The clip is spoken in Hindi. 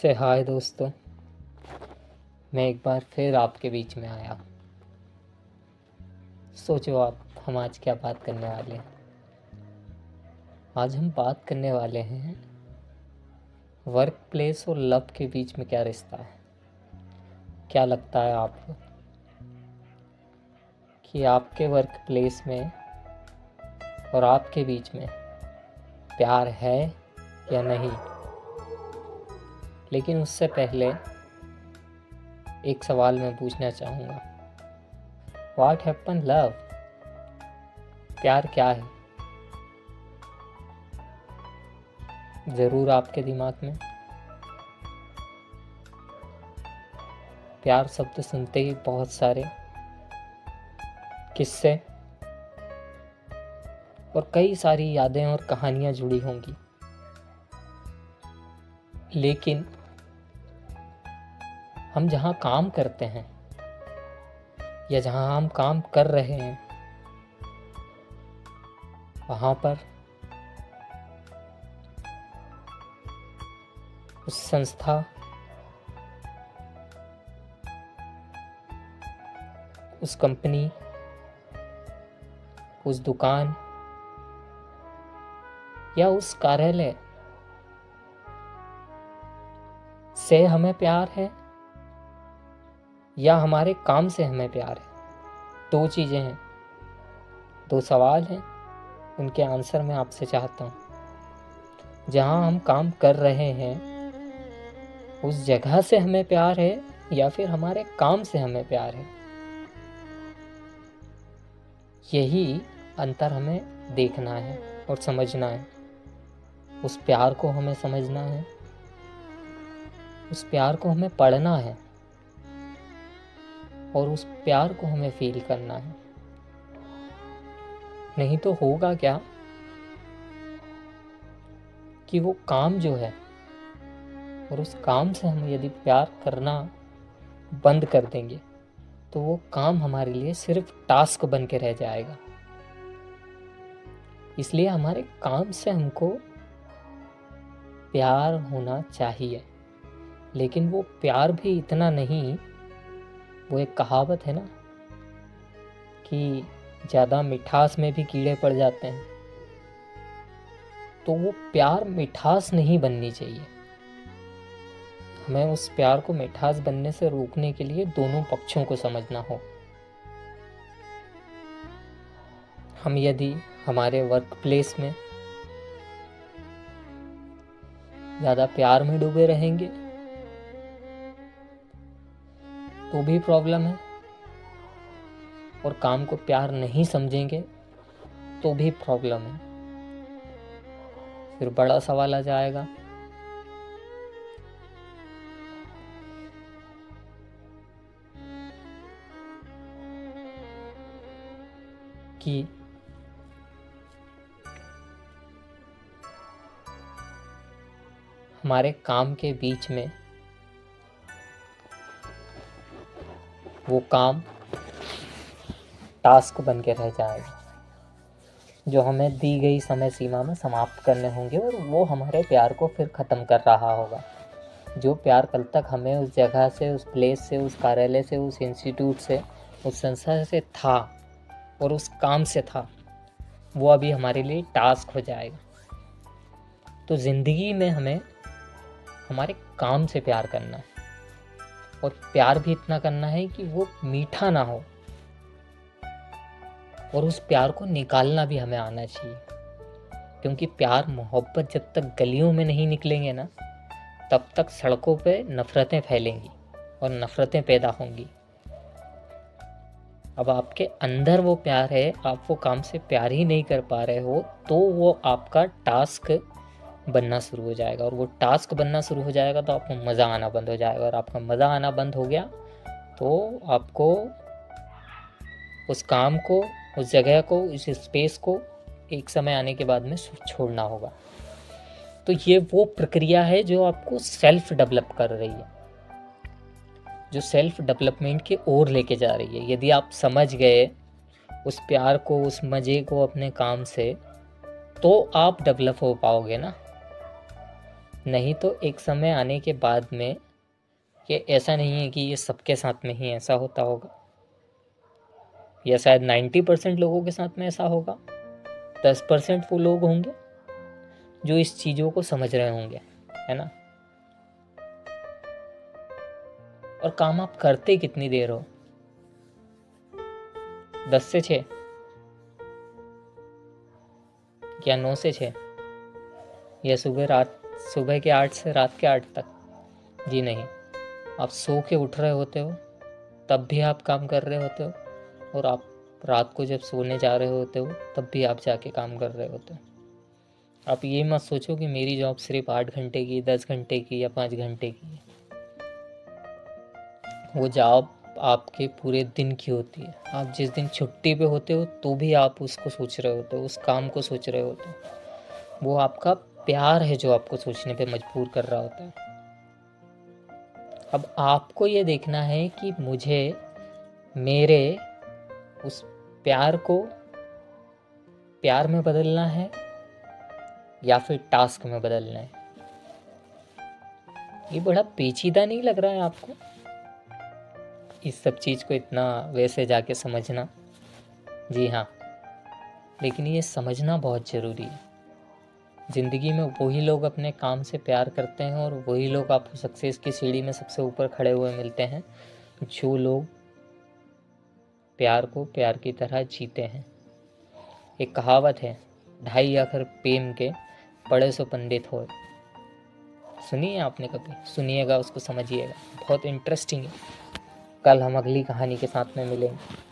से हाय दोस्तों। मैं एक बार फिर आपके बीच में आया। सोचो आप, हम आज क्या बात करने वाले हैं? आज हम बात करने वाले हैं वर्क प्लेस और लव के बीच में क्या रिश्ता है? क्या लगता है आपको कि आपके वर्क प्लेस में और आपके बीच में प्यार है या नहीं? लेकिन उससे पहले एक सवाल मैं पूछना चाहूँगा। वाट हैपन लव प्यार क्या है? ज़रूर आपके दिमाग में। प्यार शब्द सुनते ही बहुत सारे किस्से और कई सारी यादें और कहानियाँ जुड़ी होंगी। लेकिन हम जहाँ काम करते हैं या जहाँ हम काम कर रहे हैं, वहाँ पर उस संस्था उस कंपनी, उस दुकान या उस कार्यालय से हमें प्यार है या हमारे काम से हमें प्यार है। दो चीज़ें हैं। दो सवाल हैं। उनके आंसर मैं आपसे चाहता हूँ। जहाँ हम काम कर रहे हैं, उस जगह से हमें प्यार है या फिर हमारे काम से हमें प्यार है। यही अंतर हमें देखना है और समझना है। उस प्यार को हमें समझना है। उस प्यार को हमें पढ़ना है। और उस प्यार को हमें फील करना है। नहीं तो होगा क्या कि वो काम जो है और उस काम से हम यदि प्यार करना बंद कर देंगे तो वो काम हमारे लिए सिर्फ़ टास्क बन के रह जाएगा। इसलिए हमारे काम से हमको प्यार होना चाहिए, लेकिन वो प्यार भी इतना नहीं वो एक कहावत है ना कि ज़्यादा मिठास में भी कीड़े पड़ जाते हैं। तो वो प्यार मिठास नहीं बननी चाहिए। हमें उस प्यार को मिठास बनने से रोकने के लिए दोनों पक्षों को समझना हो। हम यदि हमारे वर्क प्लेस में ज़्यादा प्यार में डूबे रहेंगे तो भी प्रॉब्लम है। और काम को प्यार नहीं समझेंगे तो भी प्रॉब्लम है। फिर बड़ा सवाल आ जाएगा। कि हमारे काम के बीच में वो काम टास्क बन के रह जाएगा, जो हमें दी गई समय सीमा में समाप्त करने होंगे और वो हमारे प्यार को फिर ख़त्म कर रहा होगा। जो प्यार कल तक हमें उस जगह से, उस प्लेस से, उस कार्यालय से, उस इंस्टीट्यूट से, उस संस्था से था और उस काम से था, वो अभी हमारे लिए टास्क हो जाएगा। तो ज़िंदगी में हमें हमारे काम से प्यार करना है। और प्यार भी इतना करना है कि वो मीठा ना हो। और उस प्यार को निकालना भी हमें आना चाहिए। क्योंकि प्यार मोहब्बत जब तक गलियों में नहीं निकलेंगे ना, तब तक सड़कों पे नफ़रतें फैलेंगी और नफ़रतें पैदा होंगी। अब आपके अंदर वो प्यार है, आप वो काम से प्यार ही नहीं कर पा रहे हो तो वो आपका टास्क बनना शुरू हो जाएगा। और वो टास्क बनना शुरू हो जाएगा तो आपको मज़ा आना बंद हो जाएगा। और आपका मज़ा आना बंद हो गया तो आपको उस काम को, उस जगह को, उस स्पेस को एक समय आने के बाद में छोड़ना होगा। तो ये वो प्रक्रिया है जो आपको सेल्फ डेवलप कर रही है। जो सेल्फ डेवलपमेंट की ओर लेके जा रही है। यदि आप समझ गए उस प्यार को, उस मज़े को अपने काम से तो आप डेवलप हो पाओगे ना। नहीं तो एक समय आने के बाद में कि ऐसा नहीं है कि ये सबके साथ में ही ऐसा होता होगा। या शायद नाइन्टी परसेंट लोगों के साथ में ऐसा होगा। दस परसेंट वो लोग होंगे जो इस चीज़ों को समझ रहे होंगे, है ना? और काम आप करते कितनी देर हो? दस से छ या नौ से छ या सुबह रात? सुबह के आठ से रात के आठ तक। जी नहीं, आप सो के उठ रहे होते हो, तब भी आप काम कर रहे होते हो, और आप रात को जब सोने जा रहे होते हो, तब भी आप जाके काम कर रहे होते हो। आप ये मत सोचो कि मेरी जॉब सिर्फ़ आठ घंटे की, दस घंटे की या पाँच घंटे की है। वो जॉब आपके पूरे दिन की होती है। आप जिस दिन छुट्टी पे होते हो तो भी आप उसको सोच रहे होते हो, उस काम को सोच रहे होते हो। वो आपका प्यार है जो आपको सोचने पे मजबूर कर रहा होता है। अब आपको ये देखना है कि मुझे, मेरे उस प्यार को प्यार में बदलना है या फिर टास्क में बदलना है? ये बड़ा पेचीदा नहीं लग रहा है आपको? इस सब चीज़ को इतना वैसे जाके समझना? जी हाँ लेकिन ये समझना बहुत ज़रूरी है। ज़िंदगी में वही लोग अपने काम से प्यार करते हैं और वही लोग आपको सक्सेस की सीढ़ी में सबसे ऊपर खड़े हुए मिलते हैं, जो लोग प्यार को प्यार की तरह जीते हैं। एक कहावत है, ढाई अखर प्रेम के पढ़े सो पंडित हो। सुनिए आपने कभी? सुनिएगा, उसको समझिएगा। बहुत इंटरेस्टिंग है। कल हम अगली कहानी के साथ में मिलेंगे।